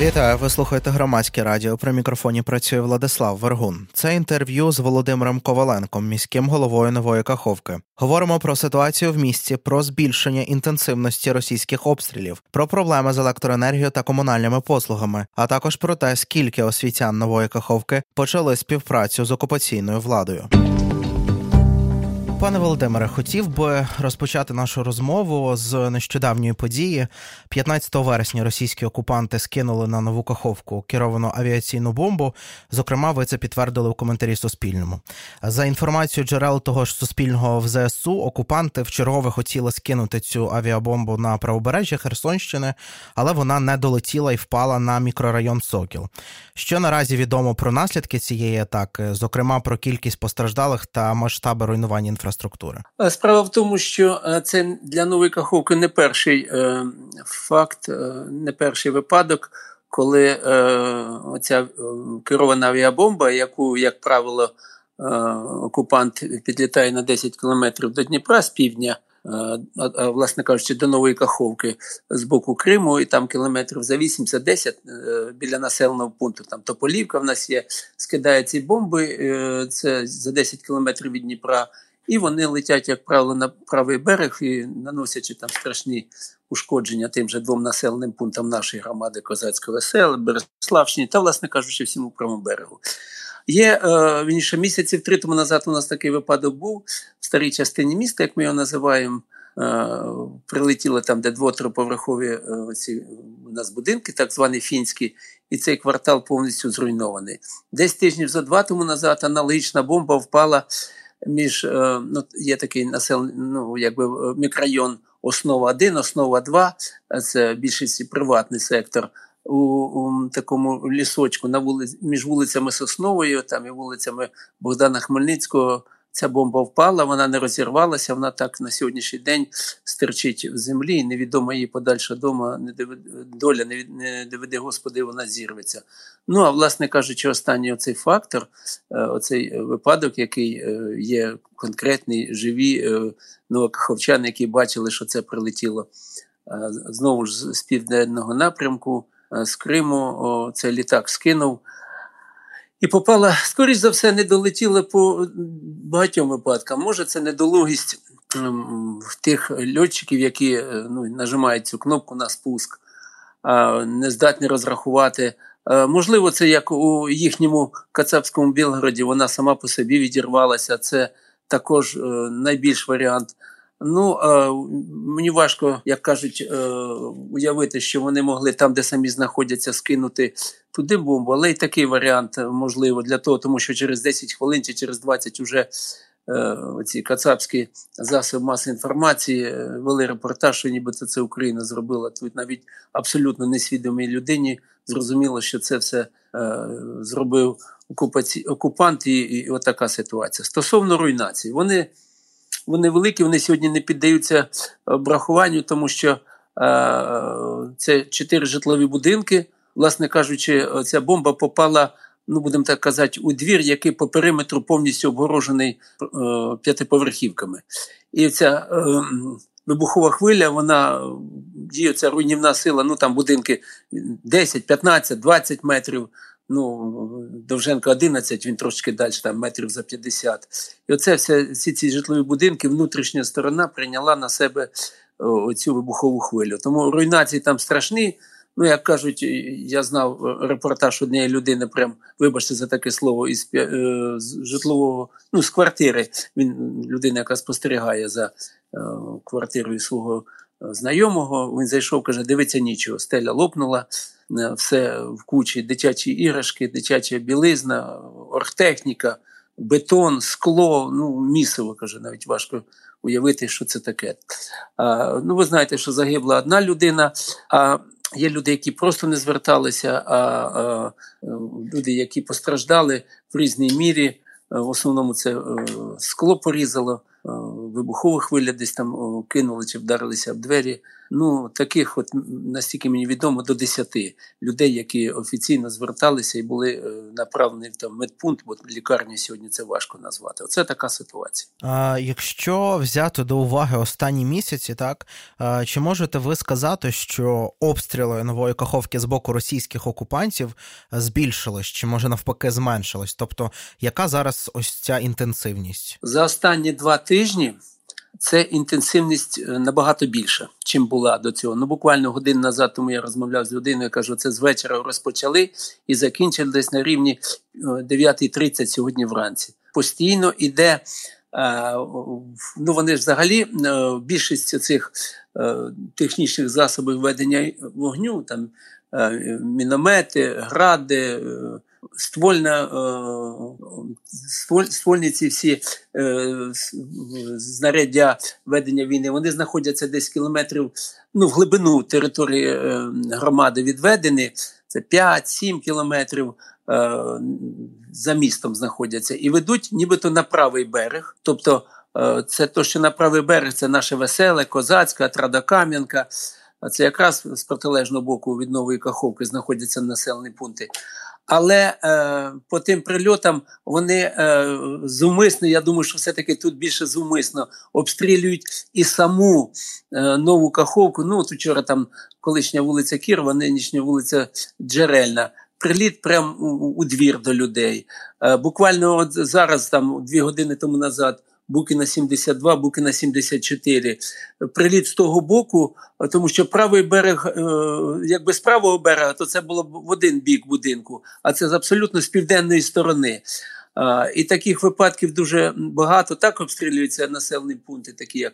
Вітаю, ви слухаєте громадське радіо. При мікрофоні працює Владислав Вергун. Це інтерв'ю з Володимиром Коваленком, міським головою нової Каховки. Говоримо про ситуацію в місті, про збільшення інтенсивності російських обстрілів, про проблеми з електроенергією та комунальними послугами, а також про те, скільки освітян нової Каховки почали співпрацю з окупаційною владою. Пане Володимире, хотів би розпочати нашу розмову з нещодавньої події. 15 вересня російські окупанти скинули на нову каховку керовану авіаційну бомбу. Зокрема, ви це підтвердили у коментарі Суспільному. За інформацією джерел того ж Суспільного в ЗСУ, окупанти вчергове хотіли скинути цю авіабомбу на правобережжя Херсонщини, але вона не долетіла і впала на мікрорайон Сокіл. Що наразі відомо про наслідки цієї атаки, зокрема про кількість постраждалих та масштаби руйнування інфраструктури? Інфраструктури? Справа в тому, що е, це для нової Каховки не перший е, факт, е, не перший випадок, коли оця керована авіабомба, яку, як правило, окупант підлітає на 10 кілометрів до Дніпра з півдня. Власне кажучи, до Нової Каховки з боку Криму, і там кілометрів за 80-10 біля населеного пункту. Там Тополівка в нас є, скидає ці бомби. Це за 10 кілометрів від Дніпра і вони летять, як правило, на правий берег і наносячи там страшні ушкодження тим же двом населеним пунктам нашої громади Козацького весела, Береславщині та, власне кажучи, всьому правому берегу. Є е, вірніше, місяців три тому назад у нас такий випадок був в старій частині міста, як ми його називаємо. Е, прилетіли там, де двотроповерхові е, ці у нас будинки, так звані фінські, і цей квартал повністю зруйнований. Десь тижнів за два тому назад аналогічна бомба впала між е, ну, є такий населений ну, якби е, мікрорайон основа 1, основа 2, це більшість приватний сектор. У, у такому лісочку на вулиці між вулицями Сосновою там і вулицями Богдана Хмельницького ця бомба впала, вона не розірвалася, вона так на сьогоднішній день стирчить в землі, і невідома її подальша дома, не доля не, не доведе Господи, вона зірветься. Ну а власне кажучи, останній оцей фактор, е, оцей випадок, який е, є конкретний, живі е, новокаховчани, які бачили, що це прилетіло знову ж з південного напрямку, з Криму, цей літак скинув. І попала, скоріш за все, не долетіла по багатьом випадкам. Може, це недолугість ем, тих льотчиків, які е, ну, нажимають цю кнопку на спуск, не здатні розрахувати. Е, можливо, це як у їхньому Кацапському Білгороді, вона сама по собі відірвалася. Це також е, найбільш варіант. Ну мені важко, як кажуть, уявити, що вони могли там, де самі знаходяться, скинути туди бомбу, але й такий варіант можливо для того, тому що через 10 хвилин чи через 20 вже е, ці кацапські засоби маси інформації е, вели репортаж, що нібито це Україна зробила. Тут навіть абсолютно несвідомій людині зрозуміло, що це все е, зробив окупаці... окупант, і, і от така ситуація. Стосовно руйнації, вони вони великі, вони сьогодні не піддаються обрахуванню, тому що е, це чотири житлові будинки власне кажучи, ця бомба попала. Ну, будемо так казати, у двір, який по периметру повністю обгорожений е, п'ятиповерхівками. І ця е, вибухова хвиля, вона діє ця руйнівна сила, ну там будинки 10, 15, 20 метрів. Ну, Довженко 11, він трошки далі, там метрів за 50. І оце все, всі ці житлові будинки, внутрішня сторона прийняла на себе оцю вибухову хвилю. Тому руйнації там страшні. Ну, як кажуть, я знав е, репортаж однієї людини, прям, вибачте за таке слово, із е, з житлового, ну, з квартири. Він людина, яка спостерігає за е, квартирою свого знайомого. Він зайшов, каже: дивиться нічого, стеля лопнула, все в кучі дитячі іграшки, дитяча білизна, оргтехніка, бетон, скло. Ну, місиво каже, навіть важко. Уявити, що це таке. А, Ну, ви знаєте, що загибла одна людина. А Є люди, які просто не зверталися, а, а люди, які постраждали в різній мірі. В основному це е, скло порізало. Вибухову хвиля десь там кинули чи вдарилися в двері. Ну, таких, от настільки мені відомо, до 10 людей, які офіційно зверталися і були е, направлені в там медпункт, бо лікарню сьогодні це важко назвати. Оце така ситуація. А Якщо взяти до уваги останні місяці, так чи можете ви сказати, що обстріли нової каховки з боку російських окупантів збільшились, чи може навпаки зменшились? Тобто, яка зараз ось ця інтенсивність за останні два тижні? це інтенсивність е, набагато більша, чим була до цього. Ну буквально годину назад тому я розмовляв з людиною. Кажу, це з вечора розпочали і закінчили десь на рівні 9.30 е, сьогодні вранці. Постійно іде. Е, ну вони ж взагалі більшість цих технічних засобів ведення вогню, там міномети, гради, ствольна, е, ствольні ці всі е, знаряддя ведення війни, вони знаходяться десь кілометрів ну, в глибину території е, громади відведені. Це 5-7 кілометрів за містом знаходяться і ведуть нібито на правий берег. Тобто це то, що на правий берег, це наше веселе, козацька, Традокам'янка. Це якраз з протилежного боку від нової каховки знаходяться населені пункти. Але е, по тим прильотам вони е, зумисно, я думаю, що все-таки тут більше зумисно обстрілюють і саму е, нову каховку. Ну от вчора там колишня вулиця Кірова, нинішня вулиця Джерельна. Приліт прямо у, у двір до людей. Е, буквально от зараз, там дві години тому назад, Букіна 72, Букіна 74. Приліт з того боку, тому що правий берег, е, якби з правого берега, то це було б в один бік будинку, а це з абсолютно з південної сторони. І таких випадків дуже багато. Так обстрілюються населені пункти, такі як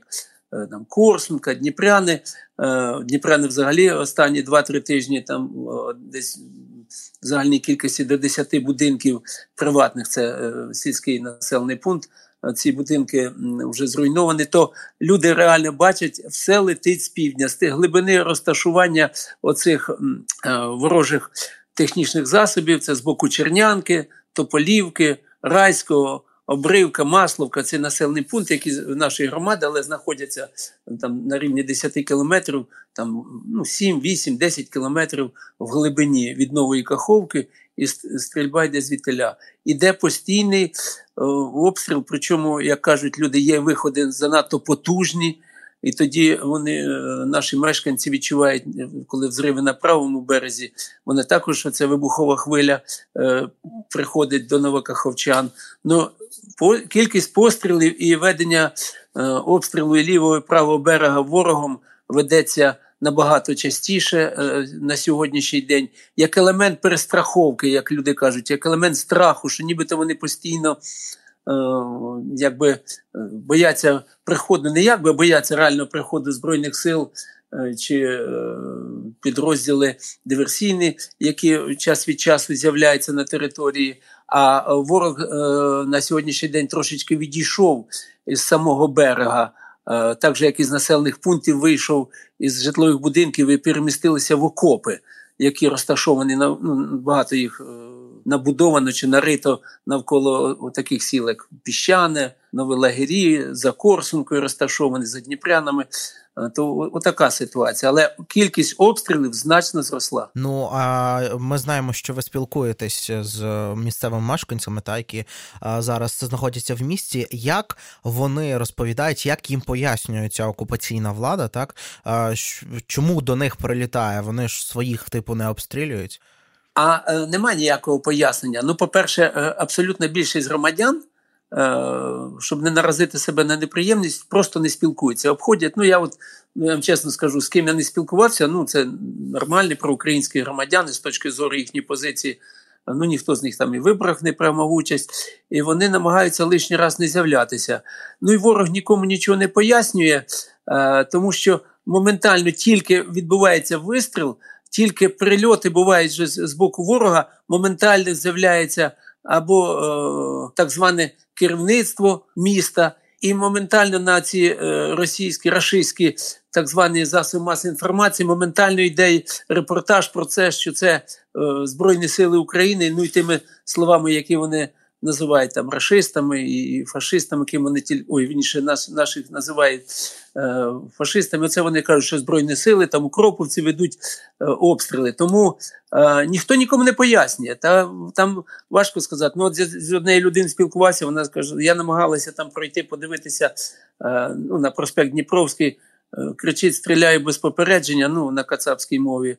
е, там Корсунка, Дніпряни. Е, Дніпряни взагалі останні 2-3 тижні там десь в загальній кількості до 10 будинків приватних це сільський населений пункт ці будинки вже зруйновані, то люди реально бачать, все летить з півдня, з тих глибини розташування оцих е, ворожих технічних засобів. Це з боку Чернянки, Тополівки, Райського. Обривка, Масловка це населені пункти, які в нашій громаді, але знаходяться там на рівні 10 кілометрів, там ну 7, 8, 10 кілометрів в глибині від нової каховки, і стрільба йде звідтиля. Іде постійний Е, обстріл. Причому, як кажуть, люди є виходи занадто потужні, і тоді вони, е, наші мешканці, відчувають, е, коли взриви на правому березі, вони також ця вибухова хвиля е, приходить до новокаховчан. Ну, по, кількість пострілів і ведення е, обстрілу і лівого і правого берега ворогом ведеться набагато частіше е, на сьогоднішній день, як елемент перестраховки, як люди кажуть, як елемент страху, що нібито вони постійно. Е, якби е, бояться приходу, не якби бояться реального приходу збройних сил чи підрозділи диверсійні, які час від часу з'являються на території. А ворог на сьогоднішній день трошечки відійшов із самого берега. Е, так же як із населених пунктів вийшов із житлових будинків і перемістилися в окопи, які розташовані на ну, багато їх е, набудовано чи нарито навколо таких сіл, як Піщане, Нові Лагері, за Корсункою розташовані, за Дніпрянами. Е, то отака ситуація, але кількість обстрілів значно зросла. Ну а ми знаємо, що ви спілкуєтесь з місцевими мешканцями, та які зараз знаходяться в місті. Як вони розповідають, як їм пояснює ця окупаційна влада, так чому до них прилітає? Вони ж своїх типу не обстрілюють. А е, немає ніякого пояснення. Ну, по-перше, е, абсолютно більшість громадян Е, щоб не наразити себе на неприємність, просто не спілкуються. Обходять. Ну я от ну, я вам чесно скажу, з ким я не спілкувався. Ну це нормальні проукраїнські громадяни з точки зору їхньої позиції. Ну ніхто з них там і виборах не приймав участь, і вони намагаються лишній раз не з'являтися. Ну і ворог нікому нічого не пояснює, е, тому що моментально тільки відбувається вистріл, тільки прильоти бувають з боку ворога, моментально з'являється або е, так зване керівництво міста, і моментально на ці е, російські рашистські так звані засоби масової інформації моментально йде репортаж про це, що це е, Збройні Сили України. Ну і тими словами, які вони називають там расистами і фашистами, ким вони тільки ой, вірніше, нас наших називають е, фашистами. Оце вони кажуть, що збройні сили там укроповці ведуть е, обстріли. Тому е, ніхто нікому не пояснює. Та там важко сказати. Ну, от з, з однією людиною спілкувався. Вона скаже: я намагалася там пройти, подивитися е, ну, на проспект Дніпровський. Е, кричить, стріляє без попередження, ну на кацапській мові.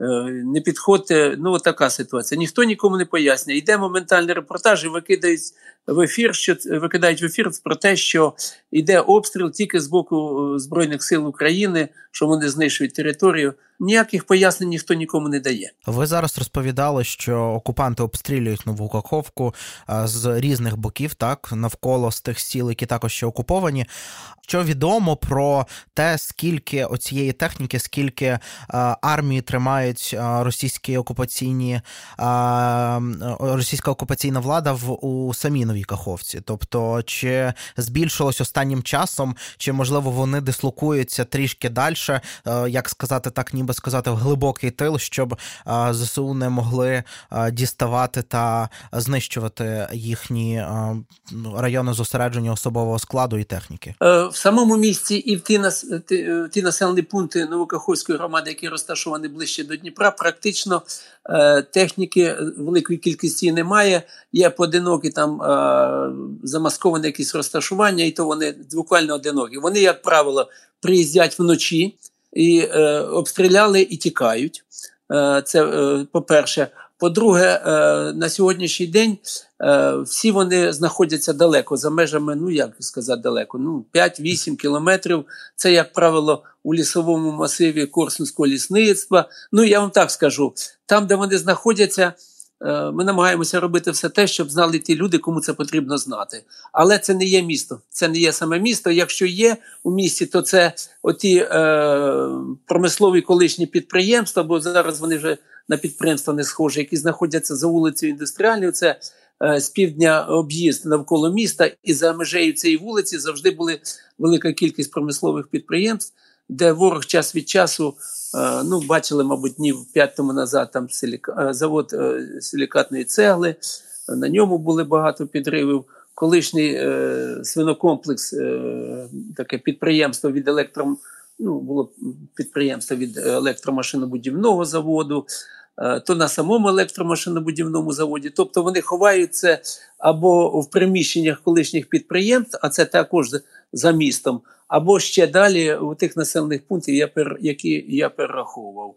Е, не підходьте. Ну, така ситуація. Ніхто нікому не пояснює. Йде моментальний репортаж і викидають в ефір, що викидають в ефір про те, що йде обстріл тільки з боку е, Збройних сил України, що вони знищують територію. Ніяких пояснень ніхто нікому не дає. Ви зараз розповідали, що окупанти обстрілюють нову Каховку з різних боків, так навколо з тих сіл, які також ще окуповані. Що відомо про те, скільки оцієї техніки, скільки армії тримають російські окупаційні російська окупаційна влада в у самій новій Каховці? Тобто, чи збільшилось останнім часом, чи можливо вони дислокуються трішки далі, як сказати так, ніби сказати, в глибокий тил, щоб ЗСУ не могли діставати та знищувати їхні райони зосередження особового складу і техніки? Е, в самому місті і в ті нас ті, ті населені пункти Новокаховської громади, які розташовані ближче до Дніпра, практично е, техніки великої кількості немає. Є поодинокі там е, замасковані якісь розташування, і то вони буквально одинокі. Вони, як правило, приїздять вночі і е, обстріляли і тікають. Е, це е, по-перше. По-друге, е, на сьогоднішній день е, всі вони знаходяться далеко за межами, ну як сказати, далеко, ну 5-8 кілометрів. Це, як правило, у лісовому масиві Корсунського лісництва. Ну я вам так скажу, там, де вони знаходяться. Е, ми намагаємося робити все те, щоб знали ті люди, кому це потрібно знати. Але це не є місто, це не є саме місто. Якщо є у місті, то це оті е, промислові колишні підприємства, бо зараз вони вже на підприємства не схожі, які знаходяться за вулицею індустріальною. Це е, з півдня об'їзд навколо міста, і за межею цієї вулиці завжди були велика кількість промислових підприємств, де ворог час від часу. Е, ну, бачили, мабуть, днів п'ять тому назад там силіка, е, завод е, силікатної цегли. На ньому були багато підривів. Колишній е, свинокомплекс, е, таке підприємство від електро, ну, було підприємство від електромашинобудівного заводу, е, то на самому електромашинобудівному заводі. Тобто вони ховаються або в приміщеннях колишніх підприємств, а це також за містом, або ще далі у тих населених пунктів, які я перераховував.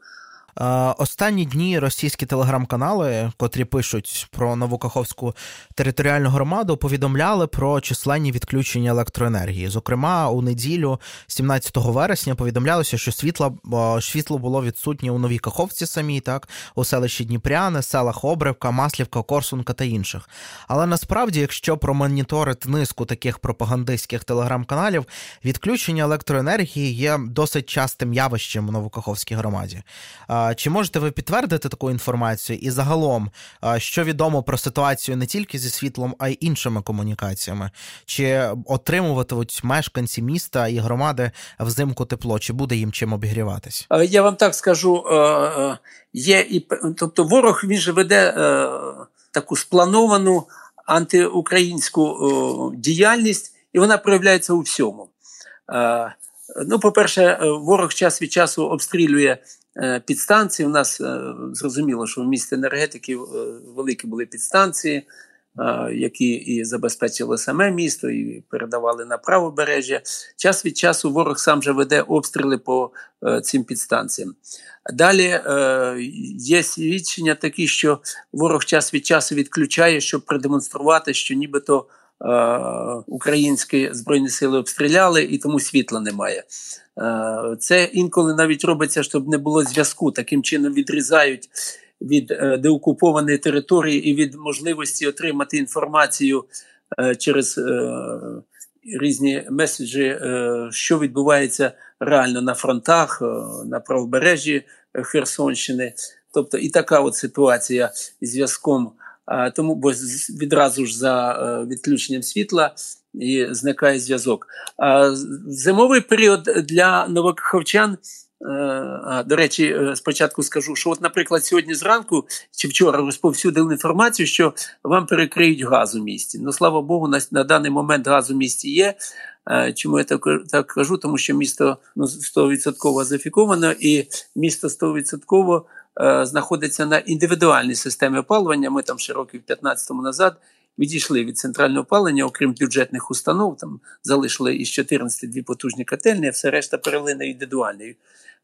Останні дні російські телеграм-канали, котрі пишуть про Новокаховську територіальну громаду, повідомляли про численні відключення електроенергії. Зокрема, у неділю, 17 вересня, повідомлялося, що світло світло було відсутнє у Новій Каховці самій, так у селищі Дніпряни, селах Обривка, Маслівка, Корсунка та інших. Але насправді, якщо промоніторити низку таких пропагандистських телеграм-каналів, відключення електроенергії є досить частим явищем у Новокаховській громаді. Чи можете ви підтвердити таку інформацію? І загалом, що відомо про ситуацію не тільки зі світлом, а й іншими комунікаціями? Чи отримуватимуть мешканці міста і громади взимку тепло? Чи буде їм чим обігріватись? Я вам так скажу: є і тобто, ворог він же веде таку сплановану антиукраїнську діяльність, і вона проявляється у всьому. Ну, по-перше, ворог час від часу обстрілює Е, підстанції. У нас е, зрозуміло, що в місті енергетики е, великі були підстанції, які і забезпечили саме місто, і передавали на правобережжя. Час від часу ворог сам же веде обстріли по цим підстанціям. Далі є свідчення такі, що ворог час від часу відключає, щоб продемонструвати, що нібито. Українські збройні сили обстріляли і тому світла немає. Е, це інколи навіть робиться, щоб не було зв'язку. Таким чином відрізають від е, деокупованої території і від можливості отримати інформацію е, через різні меседжі, що відбувається реально на фронтах, на правобережжі Херсонщини. Тобто і така от ситуація з зв'язком. Тому бо відразу ж за відключенням світла і зникає зв'язок. Зимовий період для новокаховчан А, До речі, спочатку скажу, що, от, наприклад, сьогодні зранку чи вчора розповсюдили інформацію, що вам перекриють газ у місті. Ну, слава Богу, на, на даний момент газ у місті є. Чому я так так кажу? Тому що місто ну, 100% зафіковано, і місто 100% е, знаходиться на індивідуальній системі опалювання. Ми там ще років 15 назад відійшли від центрального опалення, окрім бюджетних установ, там залишили із 14 дві потужні котельні, а все решта перевели на індивідуальне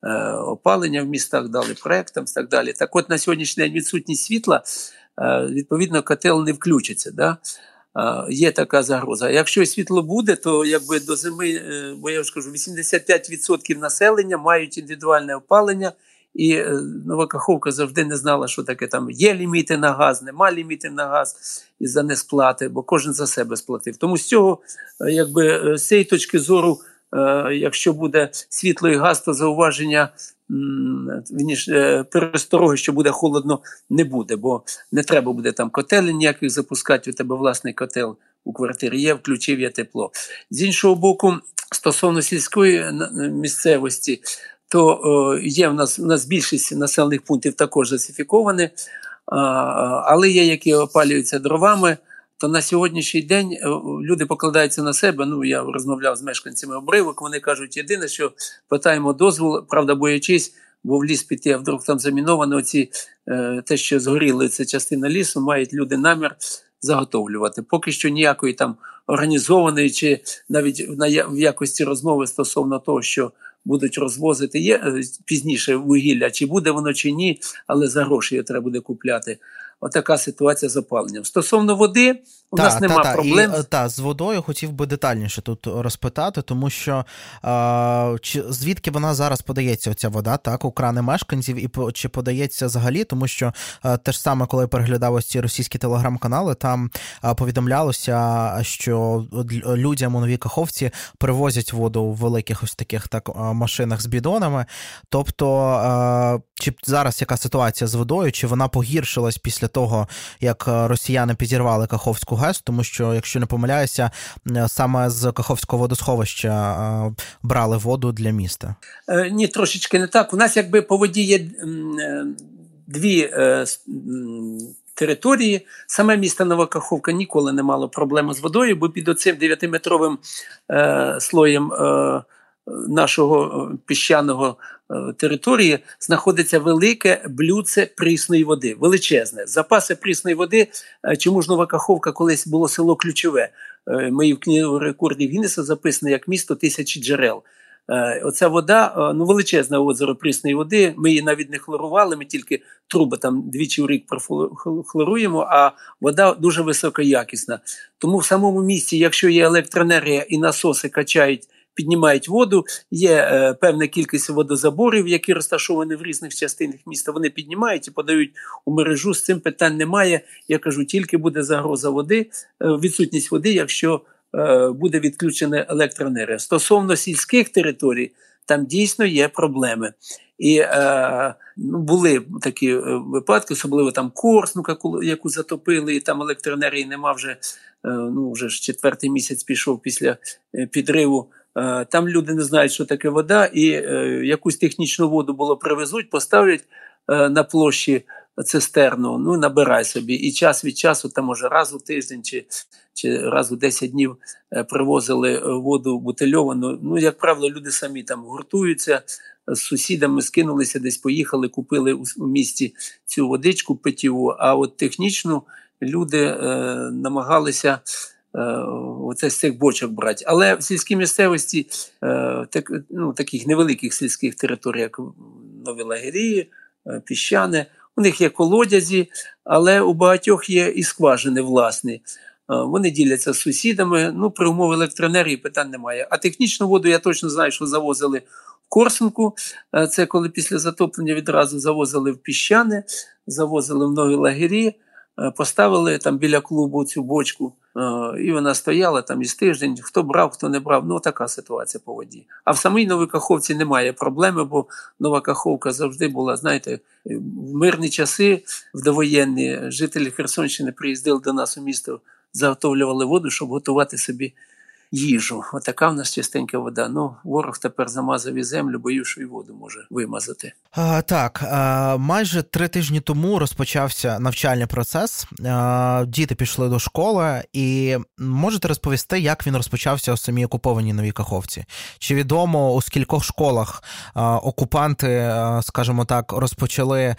е, опалення в містах, дали проектам і так далі. Так от на сьогоднішній день відсутність світла, е, відповідно, котел не включиться. Да? Є така загроза. Якщо світло буде, то якби до зими, е, бо я ж кажу, 85% населення мають індивідуальне опалення, і е, Нова Каховка завжди не знала, що таке там є ліміти на газ, нема лімітів на газ із за несплати, бо кожен за себе сплатив. Тому з цього, е, якби з цієї точки зору, якщо буде світло і газ, то зауваження Е, перестороги, що буде холодно, не буде, бо не треба буде там котелі ніяких запускати. У тебе власний котел у квартирі є, включив я тепло. З іншого боку, стосовно сільської місцевості, то є в нас в нас більшість населених пунктів також засифіковані, але є, які опалюються дровами то на сьогоднішній день е, люди покладаються на себе. Ну я розмовляв з мешканцями обривок. Вони кажуть, єдине, що питаємо дозвол, правда, боячись, бо в ліс піти, а вдруг там заміновано ці е, те, що згоріли, це частина лісу, мають люди намір заготовлювати. Поки що ніякої там організованої, чи навіть в якості розмови стосовно того, що будуть розвозити, є е, пізніше вугілля, чи буде воно, чи ні, але за гроші його треба буде купляти отака ситуація з опаленням. Стосовно води, у та, нас нема та, проблем. І, та, з водою хотів би детальніше тут розпитати, тому що а, чи звідки вона зараз подається, оця вода, так, у крани мешканців, і чи подається взагалі, тому що а, те ж саме, коли я переглядав ось ці російські телеграм-канали, там а, повідомлялося, що людям у новій каховці привозять воду у великих ось таких так машинах з бідонами. Тобто, чи зараз яка ситуація з водою, чи вона погіршилась після того, як росіяни підірвали Каховську? ГЕС, тому що, якщо не помиляюся, саме з Каховського водосховища брали воду для міста. Е, ні, трошечки не так. У нас якби по воді є е, дві. Е, території саме місто Новокаховка ніколи не мало проблеми з водою, бо під оцим 9-метровим е, слоєм е, нашого піщаного Е, території знаходиться велике блюдце прісної води, величезне. Запаси прісної води. Е, чому ж Нова Каховка колись було село ключове? Е, Мої в книгу рекордів Гіннеса записано як місто тисячі джерел. Оця вода, ну величезне озеро прісної води. Ми її навіть не хлорували, ми тільки труби там двічі в рік хлоруємо, а вода дуже високоякісна. Тому в самому місті, якщо є електроенергія і насоси качають піднімають воду. Є е, певна кількість водозаборів, які розташовані в різних частинах міста. Вони піднімають і подають у мережу. З цим питань немає. Я кажу, тільки буде загроза води, е, відсутність води, якщо е, буде відключена електроенергія. Стосовно сільських територій, там дійсно є проблеми. І е, ну, були такі е, випадки, особливо там Корсну, яку, затопили, і там електроенергії нема вже е, ну, вже ж четвертий місяць пішов після е, підриву. Е, там люди не знають, що таке вода, і е, якусь технічну воду було привезуть, поставлять е, на площі цистерну, ну набирай собі. І час від часу, там може раз у тиждень чи чи раз у 10 днів привозили воду бутильовану. Ну, як правило, люди самі там гуртуються. З сусідами скинулися, десь поїхали, купили у місті цю водичку питіву. А от технічну люди е, намагалися оце з цих бочок брати. Але в сільській місцевості, е, так, ну, таких невеликих сільських територій, як Нові Лагерії, е, Піщане, у них є колодязі, але у багатьох є і скважини власні. Вони діляться з сусідами. Ну, при умові електроенергії питань немає. А технічну воду я точно знаю, що завозили в Корсунку. Це коли після затоплення відразу завозили в піщани, завозили в нові лагері, поставили там біля клубу цю бочку. Е, і вона стояла там із тиждень, хто брав, хто не брав. Ну така ситуація по воді. А в самій Новій Каховці немає проблеми, бо Нова Каховка завжди була, знаєте, в мирні часи, в довоєнні жителі Херсонщини приїздили до нас у місто, заготовлювали воду, щоб готувати собі їжу. Отака в нас чистенька вода. Ну, ворог тепер замазав і землю, боюсь, що і воду може вимазати. А, Так, а, майже три тижні тому розпочався навчальний процес. А, діти пішли до школи, і можете розповісти, як він розпочався у самій окупованій новій Каховці? Чи відомо у скількох школах окупанти, скажімо так, розпочали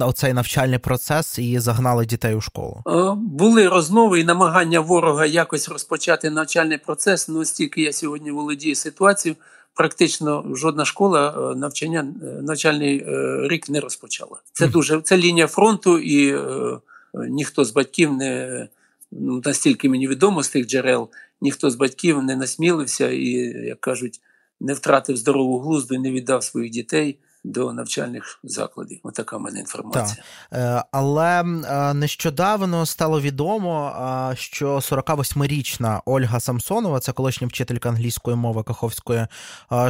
оцей навчальний процес і загнали дітей у школу? Були розмови і намагання ворога якось розпочати навчальний процес. Ну, стільки я сьогодні володію ситуацією, практично жодна школа е, навчання е, навчальний е, рік не розпочала. Це дуже це лінія фронту, і е, ніхто з батьків не ну, настільки мені відомо з тих джерел, ніхто з батьків не насмілився і, як кажуть, не втратив здорову глузду і не віддав своїх дітей до навчальних закладів. Отака в мене інформація. Так. Е, але е, нещодавно стало відомо, е, що 48-річна Ольга Самсонова, це колишня вчителька англійської мови Каховської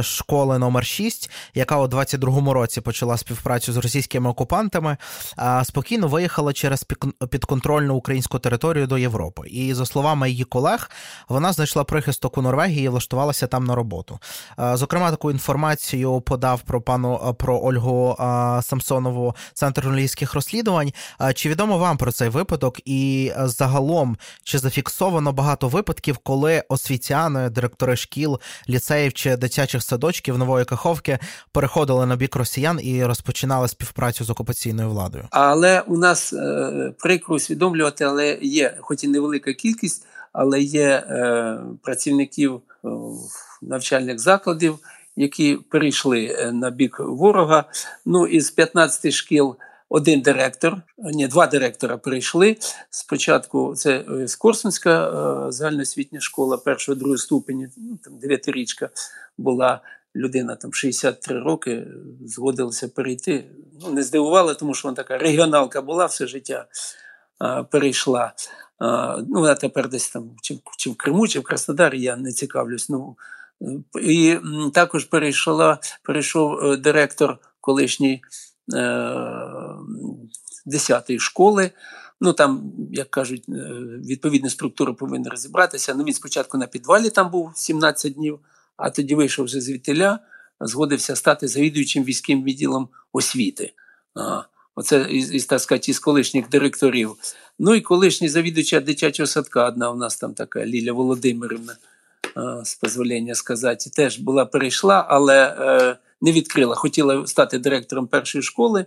школи номер 6 яка у 22-му році почала співпрацю з російськими окупантами, спокійно виїхала через підконтрольну українську територію до Європи. І за словами її колег, вона знайшла прихисток у Норвегії і влаштувалася там на роботу. Зокрема, таку інформацію подав про пану про Ольгу а, Самсонову Центр журналістських розслідувань. А, чи відомо вам про цей випадок? І загалом чи зафіксовано багато випадків, коли освітяни, директори шкіл, ліцеїв чи дитячих садочків нової каховки переходили на бік росіян і розпочинали співпрацю з окупаційною владою? Але у нас е, прикро усвідомлювати, але є, хоч і невелика кількість, але є е, працівників е, навчальних закладів які перейшли е, на бік ворога. Ну із 15 шкіл. Один директор, ні, два директора прийшли. Спочатку це е, Корсунська е, загальноосвітня школа першого другого ступені, ну там дев'ятирічка була людина там 63 роки, згодилася перейти. Ну, не здивувала, тому що вона така регіоналка була все життя, перейшла. Ну, Вона тепер десь там чи в Криму, чи в Краснодарі, я не цікавлюсь. Ну, і також перейшла, перейшов е, директор колишній 10-ї е, школи. Ну там, як кажуть, е, відповідна структура повинна розібратися. Ну він спочатку на підвалі там був 17 днів, а тоді вийшов вже звідтиля, згодився стати завідуючим військовим відділом освіти. Оце із так сказати, із колишніх директорів. Ну і колишній завідувача дитячого садка, одна у нас там така Ліля Володимирівна. Е, з позволення сказати, теж була перейшла, але е, не відкрила. Хотіла стати директором першої школи.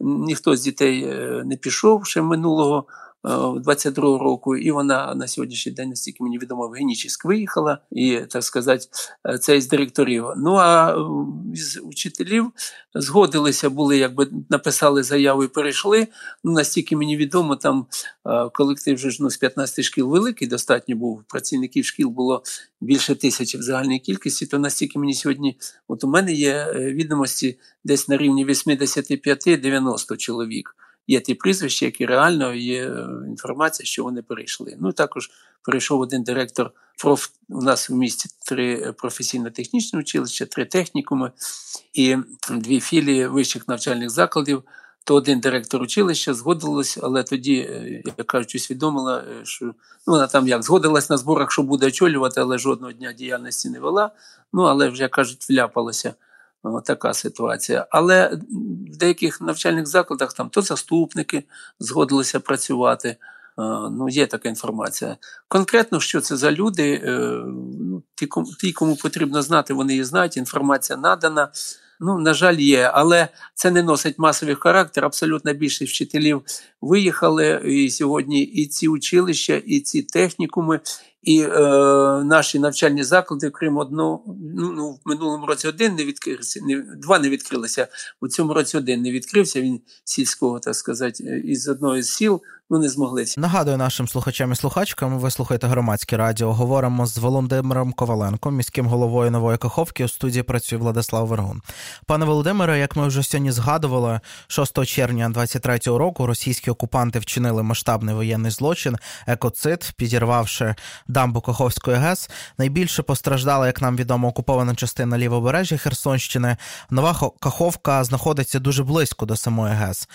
Ніхто з дітей е, не пішов ще минулого 22-го е, року, і вона на сьогоднішній день, настільки мені відомо, в Генічіськ виїхала, і так сказати, е, це із директорів. Ну а е, з учителів згодилися, були, якби написали заяву і перейшли. Ну настільки мені відомо, там колектив вже ну, з 15 шкіл великий, достатньо був працівників шкіл було більше тисячі в загальній кількості. То настільки мені сьогодні, от у мене є відомості десь на рівні 85-90 чоловік є ті прізвища, які реально є е, інформація, що вони перейшли. Ну також перейшов один директор проф. У нас в місті три професійно-технічні училища, три технікуми і дві філії вищих навчальних закладів. То один директор училища згодилась, але тоді, е, як кажуть, усвідомила, е, що ну, вона там як згодилась на зборах, що буде очолювати, але жодного дня діяльності не вела. Ну але вже кажуть, вляпалася. Така ситуація. Але в деяких навчальних закладах там то заступники згодилися працювати. Ну, Є така інформація. Конкретно, що це за люди, е, ну, ті, ті, кому потрібно знати, вони її знають, інформація надана. Ну, на жаль, є, але це не носить масовий характер. Абсолютно більшість вчителів виїхали і сьогодні і ці училища, і ці технікуми, і е, наші навчальні заклади, крім одного, ну, ну в минулому році один не відкрився, не, два не відкрилися. У цьому році один не відкрився. Він сільського, так сказати, із одного з сіл ну не змогли. Нагадую нашим слухачам і слухачкам. Ви слухаєте громадське радіо. Говоримо з Володимиром Коваленком, міським головою нової Каховки. У студії працює Владислав Вергун. Пане Володимире, як ми вже сьогодні згадували, 6 червня 23-го року російські окупанти вчинили масштабний воєнний злочин, екоцид, підірвавши дамбу Каховської ГЕС. Найбільше постраждала, як нам відомо, окупована частина лівобережжя Херсонщини. Нова Каховка знаходиться дуже близько до самої ГЕС.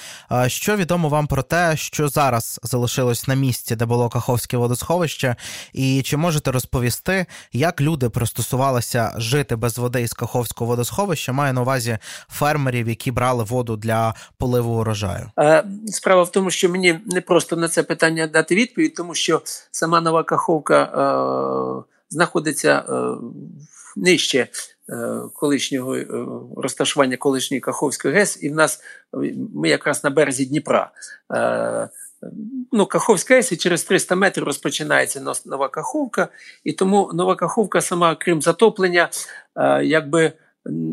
Що відомо вам про те, що зараз? Зараз залишилось на місці, де було Каховське водосховище, і чи можете розповісти, як люди пристосувалися жити без води із Каховського водосховища? Маю на увазі фермерів, які брали воду для поливу урожаю? Справа в тому, що мені не просто на це питання дати відповідь, тому що сама нова Каховка е, знаходиться е, нижче Е, колишнього е, розташування колишньої Каховської ГЕС, і в нас ми якраз на березі Дніпра. Е, ну, Каховська ГЕС і через 300 метрів розпочинається нова Каховка, і тому нова Каховка, сама крім затоплення, якби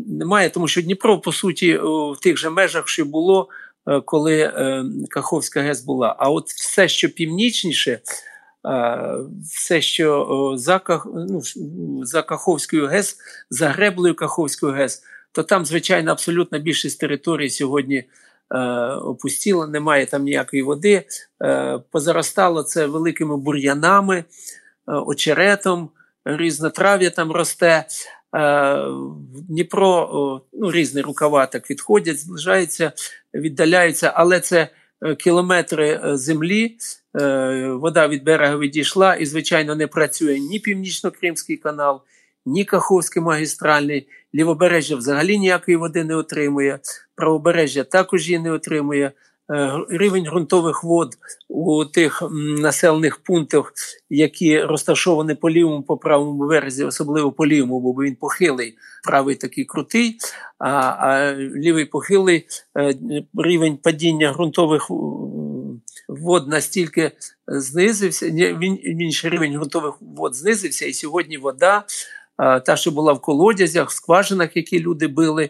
немає, тому що Дніпро, по суті, в тих же межах, що було, коли Каховська ГЕС була. А от все, що північніше все, що за ну, за Каховською ГЕС, за греблею Каховської ГЕС, то там, звичайно, абсолютно більшість території сьогодні е, опустіла, немає там ніякої води. Е, Позаростало це великими бур'янами, е, очеретом, різнотрав'я там росте. Е, Дніпро, ну, різні рукава так відходять, зближаються, віддаляються, але це е, кілометри е, землі, Е, вода від берега відійшла і, звичайно, не працює ні Північно-Кримський канал, ні Каховський магістральний, лівобережжя взагалі ніякої води не отримує, правобережжя також її не отримує. Е, рівень ґрунтових вод у тих населених пунктах, які розташовані по лівому по правому березі, особливо по лівому, бо він похилий, правий такий крутий, а а лівий похилий е, рівень падіння ґрунтових вод настільки знизився, він, він рівень ґрунтових вод знизився, і сьогодні вода, та, що була в колодязях, в скважинах, які люди били.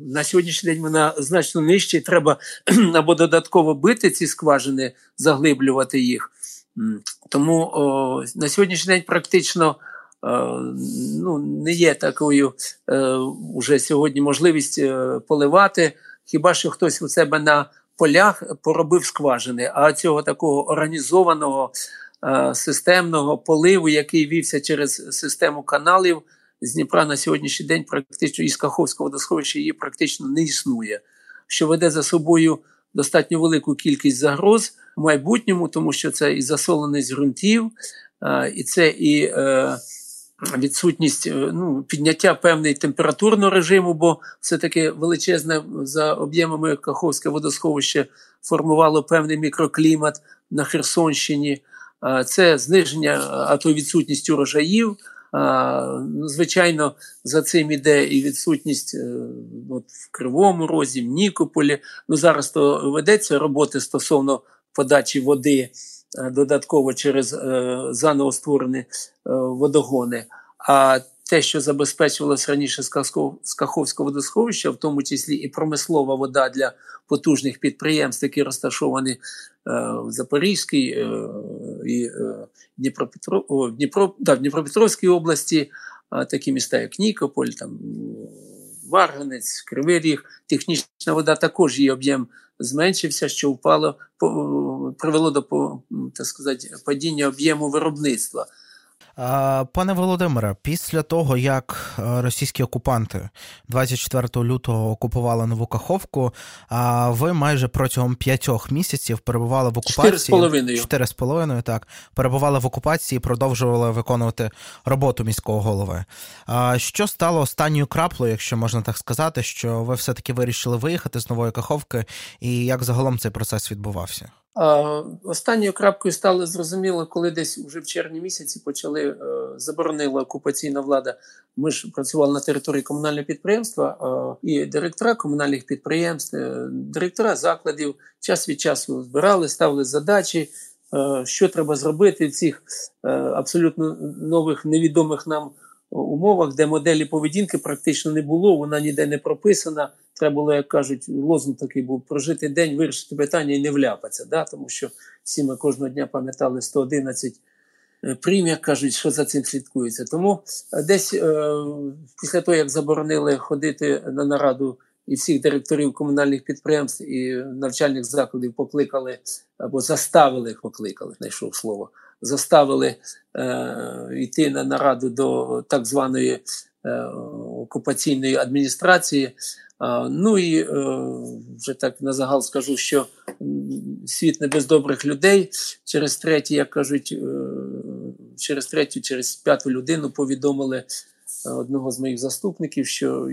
На сьогоднішній день вона значно нижча, і треба або додатково бити ці скважини, заглиблювати їх. Тому о, на сьогоднішній день практично о, ну, не є такою е, уже сьогодні можливість е, поливати. Хіба що хтось у себе на полях поробив скважини, а цього такого організованого е, системного поливу, який вівся через систему каналів з Дніпра на сьогоднішній день, практично із Каховського водосховища її практично не існує, що веде за собою достатньо велику кількість загроз в майбутньому, тому що це і засоленість ґрунтів, е, і це і. Е, відсутність е, ну, підняття певний температурного режиму, бо все-таки величезне за об'ємами Каховське водосховище формувало певний мікроклімат на Херсонщині. Це зниження, а то відсутність урожаїв. Ну, звичайно, за цим іде і відсутність е, от, в Кривому Розі, в Нікополі. Ну зараз то ведеться роботи стосовно подачі води Е, додатково через е, заново створені водогони. А те, що забезпечувалось раніше з Каховського водосховища, в тому числі і промислова вода для потужних підприємств, які розташовані в Запорізькій і Дніпропетро... Дніпро... да, в Дніпропетровській області, такі міста, як Нікополь, там Варганець, Кривий Ріг, технічна вода також її об'єм зменшився, що впало по, привело до по, так сказати, падіння об'єму виробництва. Пане Володимире, після того як е, російські окупанти 24 лютого окупували нову Каховку, ви майже протягом п'ятьох місяців перебували в окупації Чотири з половиною, так перебували в окупації, і продовжували виконувати роботу міського голови. Що стало останньою краплею, якщо можна так сказати, що ви все таки вирішили виїхати з нової Каховки, і як загалом цей процес відбувався? Останньою крапкою стало зрозуміло, коли десь вже в червні місяці почали е, заборонила окупаційна влада. Ми ж працювали на території комунального підприємства і директора комунальних підприємств, е, директора закладів час від часу збирали, ставили задачі, е, що треба зробити в цих абсолютно нових невідомих нам умовах, де моделі поведінки практично не було, вона ніде не прописана. Треба було, як кажуть, лозунг такий був прожити день, вирішити питання і не вляпатися. Да? Тому що всі ми кожного дня пам'ятали 111 е, прим, як кажуть, що за цим слідкується. Тому е, десь е, після того, як заборонили ходити на нараду і всіх директорів комунальних підприємств і навчальних закладів покликали або заставили покликали, знайшов слово заставили е, йти на нараду до так званої е, окупаційної адміністрації. Ну і вже так на загал скажу, що світ не без добрих людей через третю, як кажуть, через третю, через п'яту людину повідомили одного з моїх заступників, що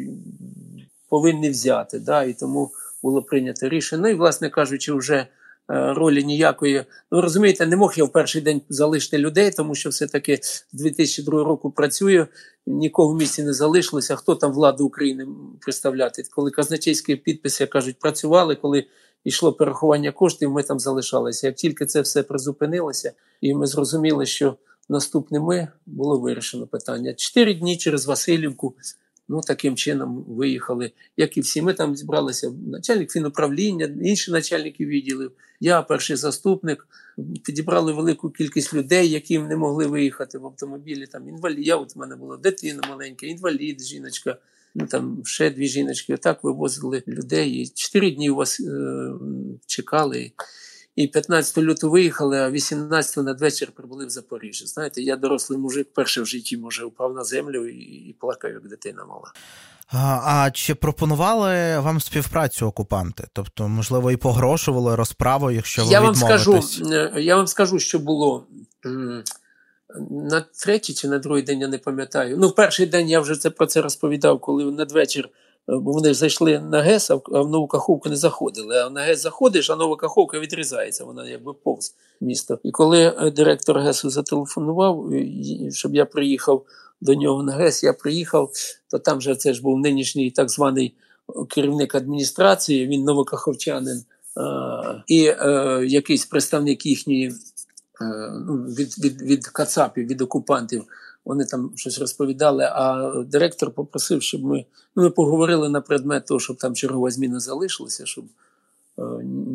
повинні взяти. Да, І тому було прийнято рішення. Ну і, власне кажучи, вже. Е, ролі ніякої. Ну розумієте, не мог я в перший день залишити людей, тому що все-таки з 2002 року працюю, нікого в місті не залишилося. Хто там владу України представляти? Коли казначейські підписи кажуть, працювали, коли йшло перерахування коштів, ми там залишалися. Як тільки це все призупинилося, і ми зрозуміли, що наступними було вирішено питання. Чотири дні через Васильівку. Ну, таким чином виїхали, як і всі. Ми там зібралися начальник фінуправління, інші начальники відділів. Я перший заступник. Підібрали велику кількість людей, які не могли виїхати в автомобілі. Там інвалід. Я от в мене була дитина маленька, інвалід, жіночка. Ну там ще дві жіночки. Отак вивозили людей. І Чотири дні у вас е, чекали. І 15 лютого виїхали, а 18 надвечір прибули в Запоріжжя. Знаєте, я дорослий мужик, перший в житті може упав на землю і, і плакав, як дитина мала. А, а чи пропонували вам співпрацю окупанти? Тобто, можливо, і погрошували розправу, якщо ви я вам скажу, е, я вам скажу, що було на третій чи на другий день, я не пам'ятаю. Ну, в перший день я вже це про це розповідав, коли надвечір Е, бо вони зайшли на ГЕС, а в нову каховку не заходили. А на ГЕС заходиш, а нова каховка відрізається, вона якби повз місто. І коли е, директор ГЕСу зателефонував, щоб я приїхав до нього на ГЕС, я приїхав, то там же це ж був нинішній так званий керівник адміністрації, він новокаховчанин, і е, якийсь представник їхньої ну, від, від, від Кацапів, від окупантів. Вони там щось розповідали. А директор попросив, щоб ми ну, ми поговорили на предмет того, щоб там чергова зміна залишилася, щоб е,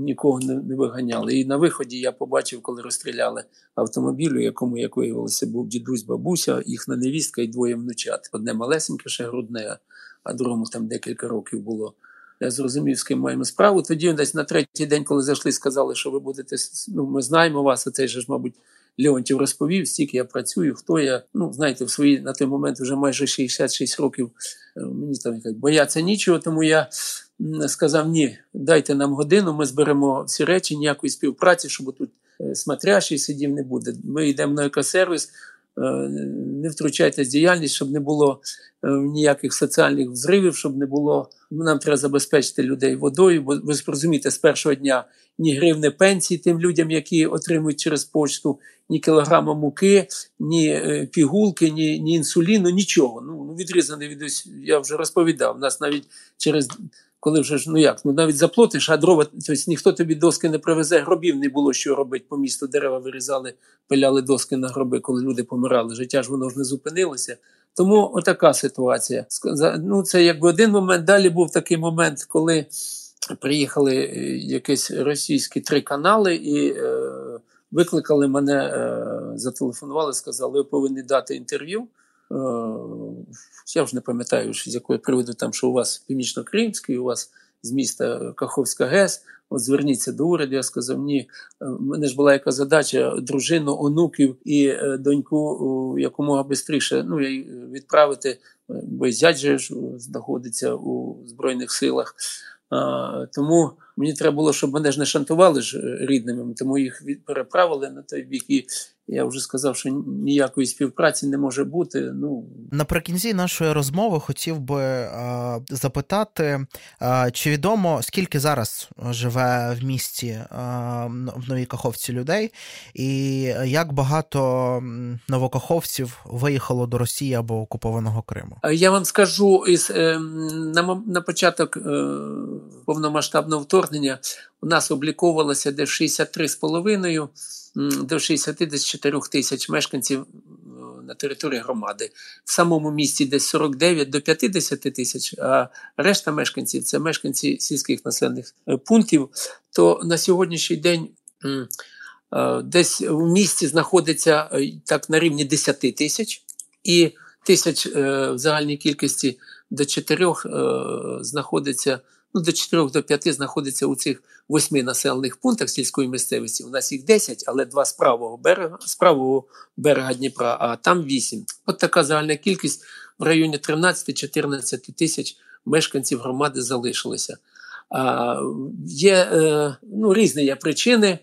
нікого не, не виганяли. І на виході я побачив, коли розстріляли автомобіль, у якому, як виявилося, був дідусь, бабуся, їхня невістка і двоє внучат. Одне малесеньке, ще грудне, а другому там декілька років було. Я зрозумів, з ким маємо справу. Тоді десь на третій день, коли зайшли, сказали, що ви будете ну, ми знаємо вас, а цей ж, мабуть. Леонтів розповів, стільки я працюю, хто я. Ну, знаєте, в свої на той момент вже майже 66 років е, мені там бояться нічого, тому я сказав: ні, дайте нам годину, ми зберемо всі речі, ніякої співпраці, щоб тут е, смотрящий сидів не буде. Ми йдемо на екосервіс. Е, не втручайтесь в діяльність, щоб не було ніяких соціальних взривів, щоб не було. Нам треба забезпечити людей водою, бо ви зрозумієте, з першого дня ні гривни пенсії тим людям, які отримують через почту, ні кілограма муки, ні е, пігулки, ні ні інсуліну, нічого. Ну, ну відрізаний від я вже розповідав. У нас навіть через коли вже ж ну як, ну навіть заплатиш, а дрова, тобто ніхто тобі доски не привезе, гробів не було що робити по місту. Дерева вирізали, пиляли доски на гроби, коли люди помирали. Життя ж воно ж не зупинилося. Тому отака ситуація. Ну, Це якби один момент. Далі був такий момент, коли приїхали е, якісь російські три канали і е, викликали мене, е, зателефонували, сказали, ви повинні дати інтерв'ю. Е, я вже не пам'ятаю, з якої приводу там, що у вас північно-кримський, у вас з міста Каховська ГЕС. От зверніться до уряду. Я сказав, ні, е, мене ж була яка задача дружину, онуків і е, доньку якомога швидше ну, відправити, бо зять же знаходиться у Збройних силах. Тому мені треба було, щоб мене ж не шантували ж е, рідними, тому їх переправили на той бік. І я вже сказав, що ніякої співпраці не може бути. Ну наприкінці нашої розмови хотів би а, запитати, а, чи відомо скільки зараз живе в місті а, в Новій Каховці людей, і як багато новокаховців виїхало до Росії або окупованого Криму? Я вам скажу із е, на, на початок е, повномасштабного вторгнення у нас обліковувалося десь 63,5 до 64 тисяч мешканців на території громади. В самому місті десь 49 до 50 тисяч, а решта мешканців це мешканці сільських населених е, пунктів. То на сьогоднішній день е, десь в місті знаходиться е, так на рівні 10 тисяч, і тисяч в загальній кількості до 4 знаходиться ну, до 4 до 5 знаходиться у цих восьми населених пунктах сільської місцевості. У нас їх 10, але два з правого берега, з правого берега Дніпра, а там 8. От така загальна кількість. в районі 13-14 тисяч мешканців громади залишилося. А, Є е, ну, різні є причини.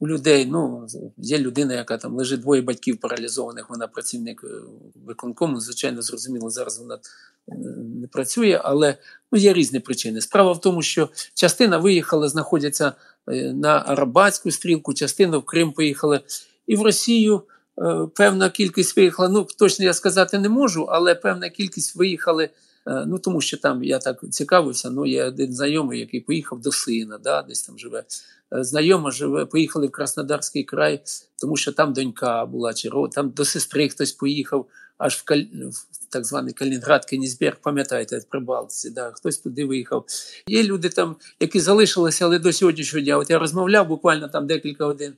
У людей ну, є людина, яка там лежить двоє батьків паралізованих, вона працівник е, виконкому. Звичайно, зрозуміло, зараз вона е, не працює, але ну, є різні причини. Справа в тому, що частина виїхала, знаходяться на Арабатську стрілку, частина в Крим поїхали, і в Росію певна кількість виїхала. Ну, точно я сказати не можу, але певна кількість виїхали. Е, ну тому що там я так цікавився. Ну, є один знайомий, який поїхав до сина, да, десь там живе. Е, знайома живе, поїхали в Краснодарський край, тому що там донька була, чи там до сестри хтось поїхав, аж в, Каль... в так званий Калінград, Кенісберг, пам'ятаєте, в Прибалтиці, да, хтось туди виїхав. Є люди там, які залишилися, але до сьогоднішнього дня. От я розмовляв буквально там декілька годин.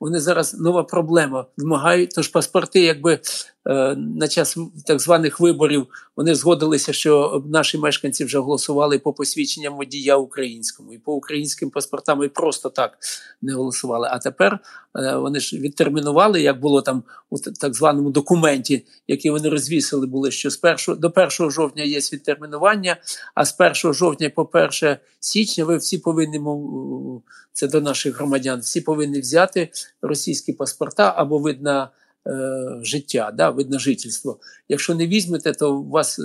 Вони зараз нова проблема вимагають. Тож паспорти, якби е, на час так званих виборів вони згодилися, що наші мешканці вже голосували по посвідченням водія українському і по українським паспортам і просто так не голосували. А тепер е, вони ж відтермінували, як було там у так званому документі, який вони розвісили, були що з 1, до 1 жовтня є відтермінування, а з 1 жовтня по 1 січня ви всі повинні це до наших громадян, всі повинні взяти російські паспорта або вид на е, життя, да, вид жительство. Якщо не візьмете, то у вас е,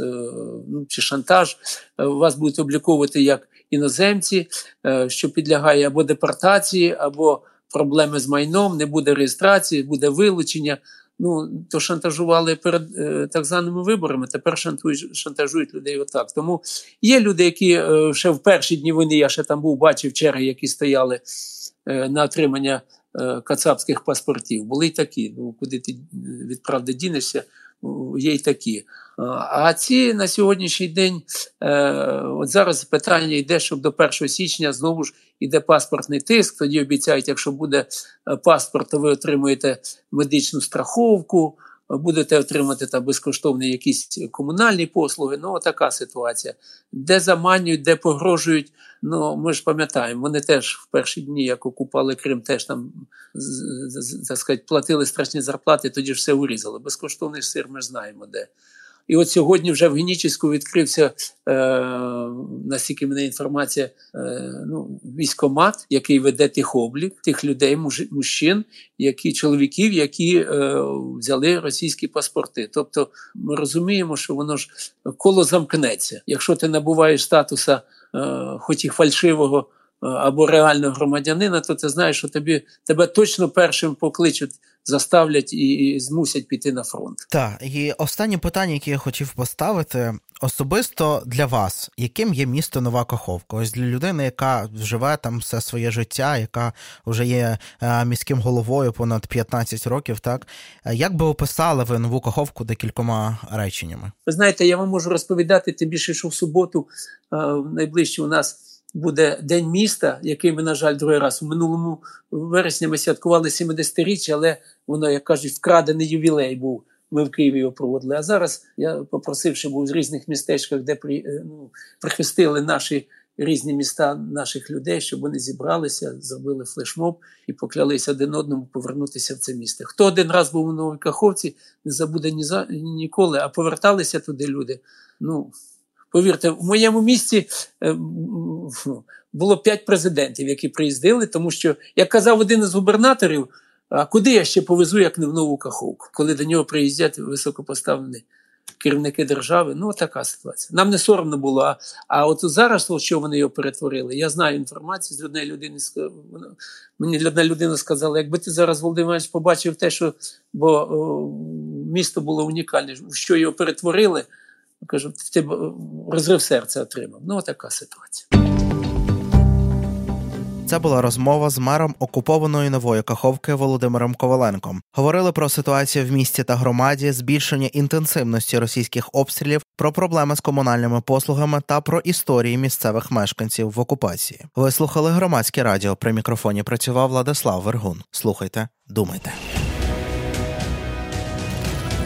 ну, чи шантаж, е, вас будуть обліковувати як іноземці, е, що підлягає або депортації, або проблеми з майном, не буде реєстрації, буде вилучення. Ну, то шантажували перед е, так званими виборами, тепер шантують, шантажують людей отак. Тому є люди, які е, ще в перші дні війни, я ще там був, бачив черги, які стояли е, на отримання Е, кацапських паспортів. Були й такі. Ну, Куди ти відправди дінешся, є й такі. А ці на сьогоднішній день, е, от зараз питання йде, щоб до 1 січня знову ж іде паспортний тиск. Тоді обіцяють, якщо буде е, паспорт, то ви отримуєте медичну страховку будете отримати там безкоштовні якісь комунальні послуги. Ну, така ситуація. Де заманюють, де погрожують. Ну, ми ж пам'ятаємо, вони теж в перші дні, як окупали Крим, теж там так сказати, платили страшні зарплати, тоді ж все урізали. Безкоштовний сир ми знаємо де. І от сьогодні вже в Генічеську відкрився, е, наскільки мене інформація, е, ну, військомат, який веде тих облік, тих людей, муж, мужчин, які чоловіків, які е, взяли російські паспорти. Тобто ми розуміємо, що воно ж коло замкнеться. Якщо ти набуваєш статуса, е, хоч і фальшивого. Е, або реального громадянина, то ти знаєш, що тобі тебе точно першим покличуть заставлять і змусять піти на фронт. Так, і останнє питання, яке я хотів поставити, особисто для вас, яким є місто Нова Каховка? Ось для людини, яка живе там все своє життя, яка вже є е, міським головою понад 15 років, так як би описали ви нову Каховку декількома реченнями? Ви знаєте, я вам можу розповідати тим більше, що в суботу е, найближче у нас буде День міста, який ми, на жаль, другий раз у минулому вересні ми святкували 70-річчя, але воно, як кажуть, вкрадений ювілей був. Ми в Києві його проводили. А зараз я попросив, щоб у різних містечках, де при, е, ну, прихистили наші різні міста наших людей, щоб вони зібралися, зробили флешмоб і поклялися один одному повернутися в це місто. Хто один раз був у Новій Каховці, не забуде ні за ніколи, а поверталися туди люди. Ну Повірте, в моєму місті е, було п'ять президентів, які приїздили, тому що, як казав один із губернаторів, а куди я ще повезу, як не в нову каховку, коли до нього приїздять високопоставлені керівники держави. Ну, така ситуація. Нам не соромно було. А а от зараз, що вони його перетворили, я знаю інформацію з однієї людини. Мені одна людина сказала, якби ти зараз, Володимирович, побачив те, що бо о, місто було унікальне, що його перетворили. Кажу, ти розрив серця отримав. Ну, така ситуація. Це була розмова з мером окупованої нової Каховки Володимиром Коваленком. Говорили про ситуацію в місті та громаді, збільшення інтенсивності російських обстрілів, про проблеми з комунальними послугами та про історії місцевих мешканців в окупації. Ви слухали громадське радіо. При мікрофоні працював Владислав Вергун. Слухайте, думайте.